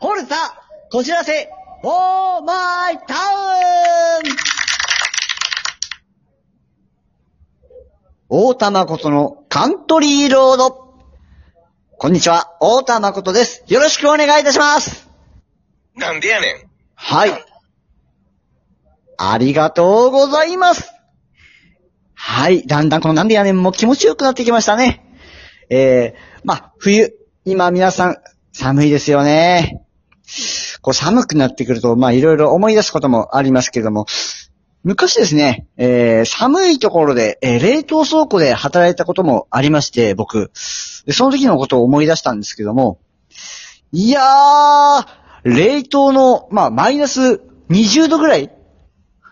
ホルタ、こちらせ、オーマイタウン大田誠のカントリーロード。こんにちは、大田誠です。よろしくお願いいたします。なんでやねん。はい。ありがとうございます。はい。だんだんこのなんでやねんも気持ちよくなってきましたね。えー、まあ、冬、今皆さん寒いですよね。こう寒くなってくると、まあいろいろ思い出すこともありますけれども、昔ですね、えー、寒いところで、えー冷凍倉庫で働いたこともありまして、僕。でその時のことを思い出したんですけども、いやー、冷凍の、まあ、マイナス20度ぐらい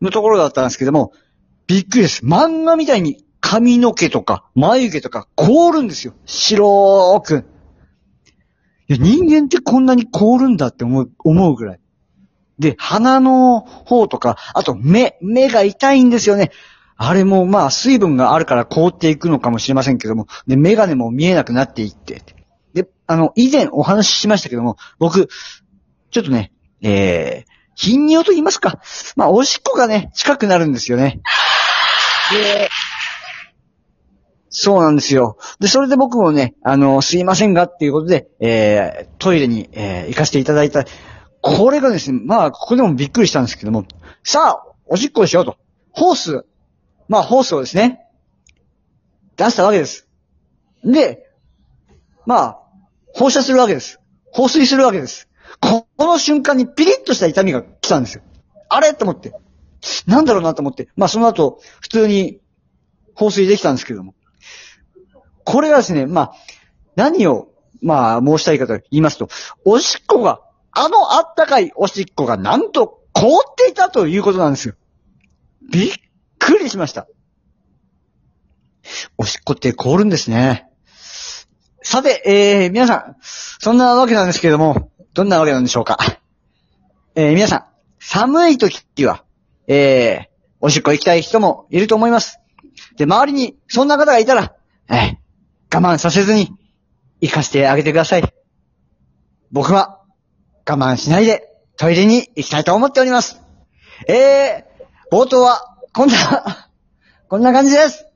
のところだったんですけども、びっくりです。漫画みたいに髪の毛とか眉毛とか凍るんですよ。白ーく。や、人間ってこんなに凍るんだって思う、思うぐらい。で、鼻の方とか、あと目、目が痛いんですよね。あれもまあ水分があるから凍っていくのかもしれませんけども、で、メガネも見えなくなっていって。で、あの、以前お話ししましたけども、僕、ちょっとね、えー、頻尿と言いますか。まあ、おしっこがね、近くなるんですよね。で、そうなんですよ。で、それで僕もね、あの、すいませんがっていうことで、えー、トイレに、えー、行かせていただいた。これがですね、まあ、ここでもびっくりしたんですけども、さあ、おしっこをしようと。ホース、まあ、ホースをですね、出したわけです。で、まあ、放射するわけです。放水するわけです。この瞬間にピリッとした痛みが来たんですよ。あれと思って。なんだろうなと思って。まあその後、普通に放水できたんですけども。これがですね、まあ、何を、まあ申したいかと言いますと、おしっこが、あのあったかいおしっこがなんと凍っていたということなんですよ。びっくりしました。おしっこって凍るんですね。さて、えー、皆さん、そんなわけなんですけれども、どんなわけなんでしょうか。えー、皆さん、寒い時は、えー、おしっこ行きたい人もいると思います。で、周りにそんな方がいたら、えー、我慢させずに、行かせてあげてください。僕は、我慢しないで、トイレに行きたいと思っております。えー、冒頭は、こんな、こんな感じです。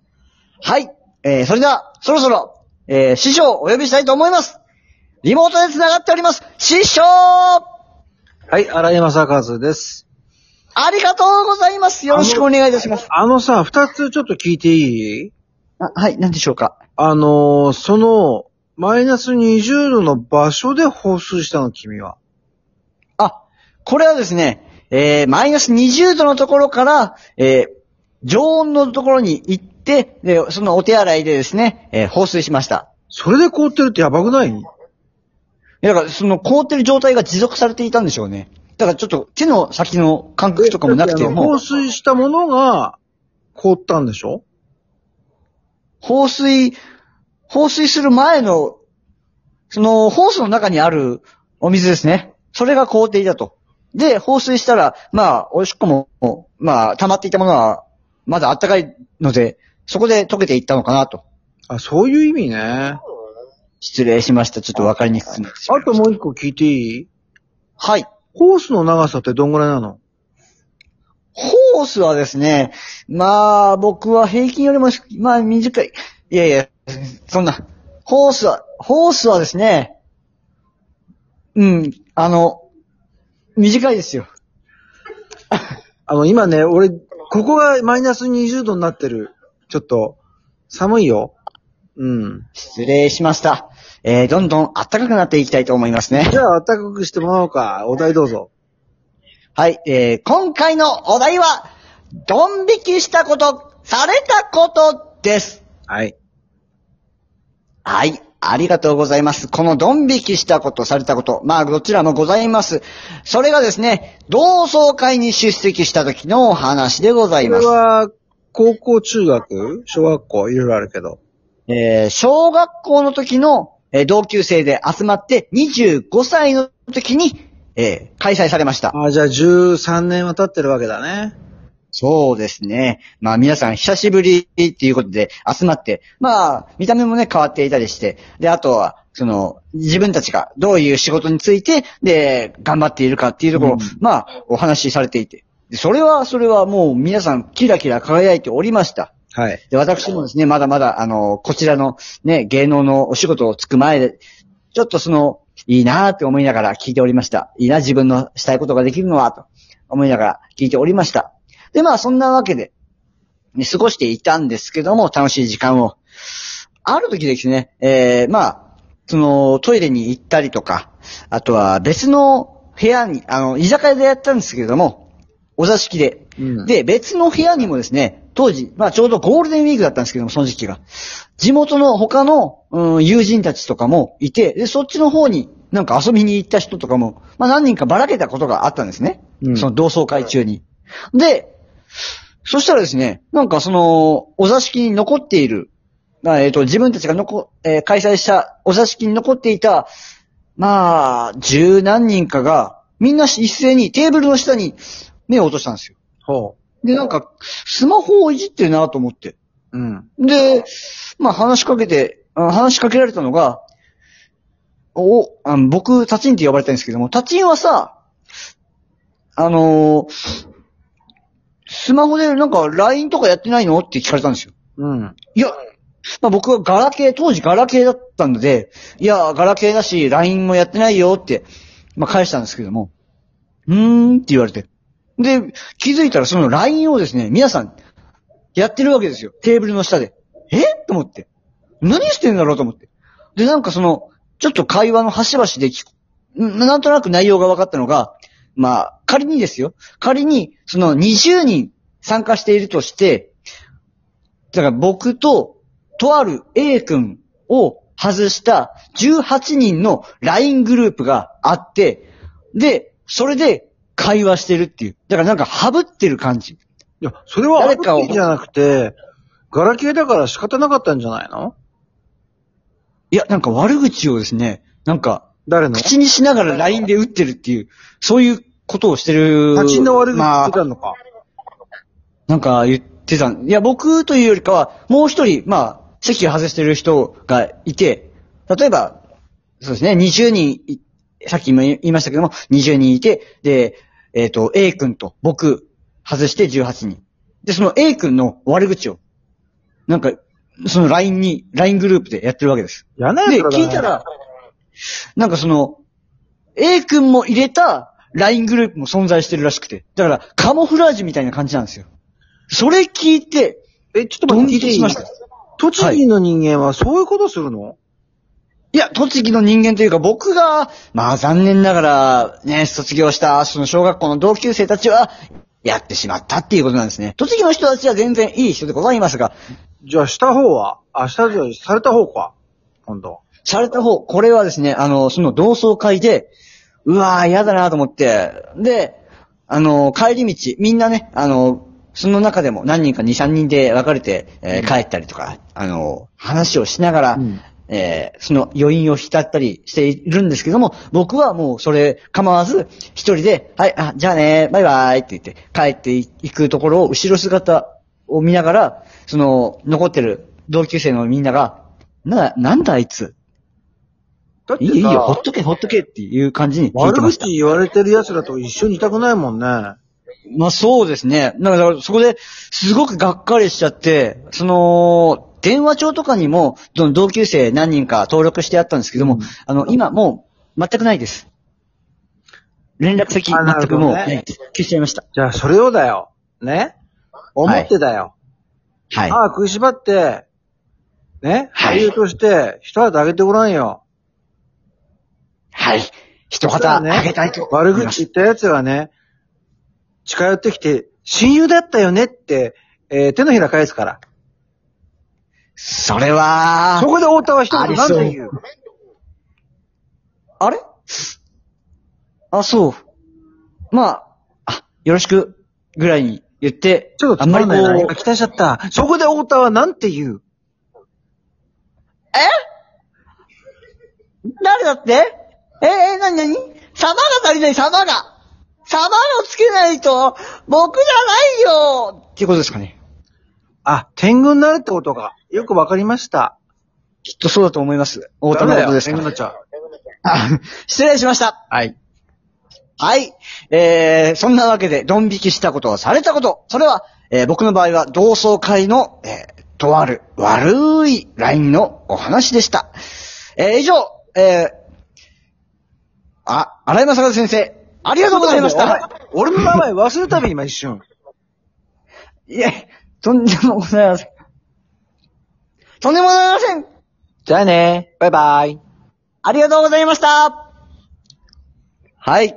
はい。えー、それでは、そろそろ、えー、師匠をお呼びしたいと思います。リモートで繋がっております。師匠あはい、荒山正和です。りがとうございます。よろしくお願いいたします。あのさ、二つちょっと聞いていい？あはい、何でしょうか？あのー、その、マイナス20度の場所で放水したの、君は。あ、これはですね、えー、マイナス20度のところから、えー、常温のところに行って、で、そのお手洗いでですね、えー、放水しました。それで凍ってるってやばくない？いやだから、その凍ってる状態が持続されていたんでしょうね。だからちょっと手の先の感覚とかもなくても放、水したものが凍ったんでしょ？放水、放水する前の、その、ホースの中にあるお水ですね。それが凍っていたと。で、放水したら、まあ、おしっこも、まあ、溜まっていたものは、まだ暖かいので、そこで溶けていったのかなと。あ、そういう意味ね。あ失礼しました。ちょっとわかりにくくなってしまいまとした。もう一個聞いていい？はい。ホースの長さってどんぐらいなの？ホースはですね、まあ、僕は平均よりも、まあ、短い。いやいや、そんな、ホースは、ホースはですね、うん、あの、短いですよ。あの、今ね、俺、ここがマイナス20度になってる。ちょっと、寒いよ。うん。失礼しました。えー、どんどん暖かくなっていきたいと思いますねじ。ゃあ、暖かくしてもらおうか。お題どうぞ。はい、えー、今回のお題は、ドン引きしたこと、されたことです。はい。はい。ありがとうございます。このドン引きしたこと、されたこと、まあ、どちらもございます。それがですね、同窓会に出席した時のお話でございこます。れは、高校、中学、小学校、いろいろあるけど。えー小学校の時の、えー同級生で集まって25歳の時に、えー開催されました。あじゃあ13年は経ってるわけだね。そうですね。まあ皆さん久しぶりっていうことで集まって、まあ見た目もね変わっていたりして、で、あとはその、自分たちがどういう仕事について、で、頑張っているかっていうところを、うんまあ、お話しされていて。でそれは、それはもう皆さんキラキラ輝いておりました。はい。で、私もですね、まだまだ、あの、こちらのね、芸能のお仕事をつく前で、ちょっとその、いいなーって思いながら聞いておりました。いいな、自分のしたいことができるのは、と思いながら聞いておりました。で、まあ、そんなわけで、ね、過ごしていたんですけども、楽しい時間を。ある時ですね、えー、まあ、その、トイレに行ったりとか、あとは別の部屋に、あの、居酒屋でやったんですけれども、お座敷で、うん、で、別の部屋にもですね、当時、まあちょうどゴールデンウィークだったんですけども、その時期が。地元の他の、うん、友人たちとかもいて、で、そっちの方になんか遊びに行った人とかも、まあ何人かばらけたことがあったんですね。うんその同窓会中に。で、そしたらですね、なんかその、お座敷に残っている、まあえっ、と、自分たちが残、えー開催したお座敷に残っていた、まあ、十何人かが、みんな一斉にテーブルの下に目を落としたんですよ。ほで、なんか、スマホをいじってるなと思って。う。うん。で、まあ話しかけて、あ話しかけられたのが、お、あの僕、タチンって呼ばれたんですけども、タチンはさ、あのースマホでなんか LINE とかやってないのって聞かれたんですよ。うん。いや、まあ僕はガラケー、当時ガラケーだったので、いや、ガラケーだし、LINE もやってないよって、まあ返したんですけども、うーんって言われて。で、気づいたらその LINE をですね、皆さん、やってるわけですよ。テーブルの下で。え？と思って。何してんだろうと思って。で、なんかその、ちょっと会話の端々で聞く、んなんとなく内容が分かったのが、まあ、仮にですよ。仮に、その20人参加しているとして、だから僕と、とある A 君を外した18人の LINE グループがあって、で、それで会話してるっていう。だからなんかハブってる感じ。いや、それは誰かをアプリじゃなくて、ガラケーだから仕方なかったんじゃないの？いや、なんか悪口をですね、なんか、誰の？口にしながら LINE で打ってるっていう、そういうことをしてる。立ちの悪口言まあってたのか。なんか言ってたん。いや、僕というよりかは、もう一人、まあ、席を外してる人がいて、例えば、そうですね、20人い、さっきも言いましたけども、20人いて、で、えっ、と、A 君と僕、外して18人。で、その A 君の悪口を、なんか、その LINE に、LINE グループでやってるわけです。やつらだね聞いたら、なんかその、A 君も入れた LINE グループも存在してるらしくて。だから、カモフラージュみたいな感じなんですよ。それ聞いて、え、ちょっと待って、しました。栃木の人間はそういうことするの、いや、栃木の人間というか僕が、まあ残念ながらね、卒業したその小学校の同級生たちは、やってしまったっていうことなんですね。栃木の人たちは全然いい人でございますが、じゃあ、した方は？あ、したじゃされた方か？今度。された方、これはですね、あの、その同窓会で、うわー、嫌だなと思って、で、あの、帰り道、みんなね、あの、その中でも何人か2、3人で分かれて、えー帰ったりとか、あの、話をしながら、うんえーその余韻を浸ったりしているんですけども、僕はもうそれ構わず、一人で、はい、あ、じゃあね、バイバイって言って、帰っていくところを、後ろ姿を見ながら、その、残ってる同級生のみんなが、な、なんだあいつ？だっていいよほさっ、とけ、ほっとけっていう感じに聞いて悪ました口。言われてる奴らと一緒にいたくないもんね。まあそうですね。だからそこで、すごくがっかりしちゃって、その、電話帳とかにも、同級生何人か登録してあったんですけども、うんあの、今もう、全くないです。連絡先、全くもう、ね消しちゃいました。じゃあ、それをだよ。ね？思ってだよ。はい。ああ、食いしばって、ね？はい俳優として、一旗あげてごらんよ。はい。一旗あげたいと思悪。口言った奴がね、近寄ってきて、親友だったよねって、えー手のひら返すから。それはそ、こで太田は一言なんて言う。あれ？あ、そう。まあ、あ、よろしく、ぐらいに言って、ちょっとあんまりこう、今期待しちゃった。そこで太田はなんて言う？誰だって？え、え、なになに様が足りない、様が様をつけないと、僕じゃないよっていうことですかね。あ、天狗になるってことが、よくわかりました。きっとそうだと思います。大田誠ですから。ダメだよ天狗になっちゃう。あ失礼しました。はい。はい。えー、そんなわけで、ドン引きしたことをされたこと。それは、えー僕の場合は同窓会の、えーとある悪い LINE のお話でした。えー以上、えー、あ、荒山坂先生、ありがとうございました。俺の名前忘れたべ、今一瞬。いえ、とんでもございません。とんでもございません。じゃあね。バイバイ。ありがとうございました。はい。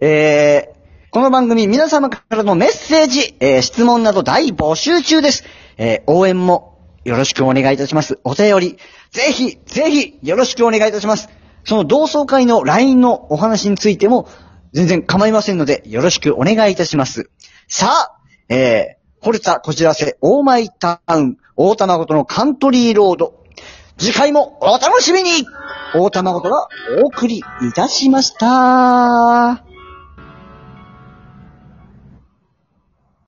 えー、この番組皆様からのメッセージ、えー、質問など大募集中です。えー、応援もよろしくお願いいたします。お便り、ぜひ、ぜひ、よろしくお願いいたします。その同窓会の LINE のお話についても、全然構いませんので、よろしくお願いいたします。さあ、えー、ホルツァこじらせ、オーマイタウン、大玉ごとのカントリーロード。次回もお楽しみに大玉ごとがお送りいたしました。